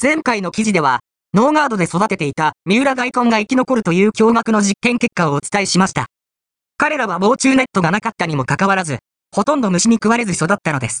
前回の記事では、ノーガードで育てていた三浦大根が生き残るという驚愕の実験結果をお伝えしました。彼らは防虫ネットがなかったにもかかわらず、ほとんど虫に食われず育ったのです。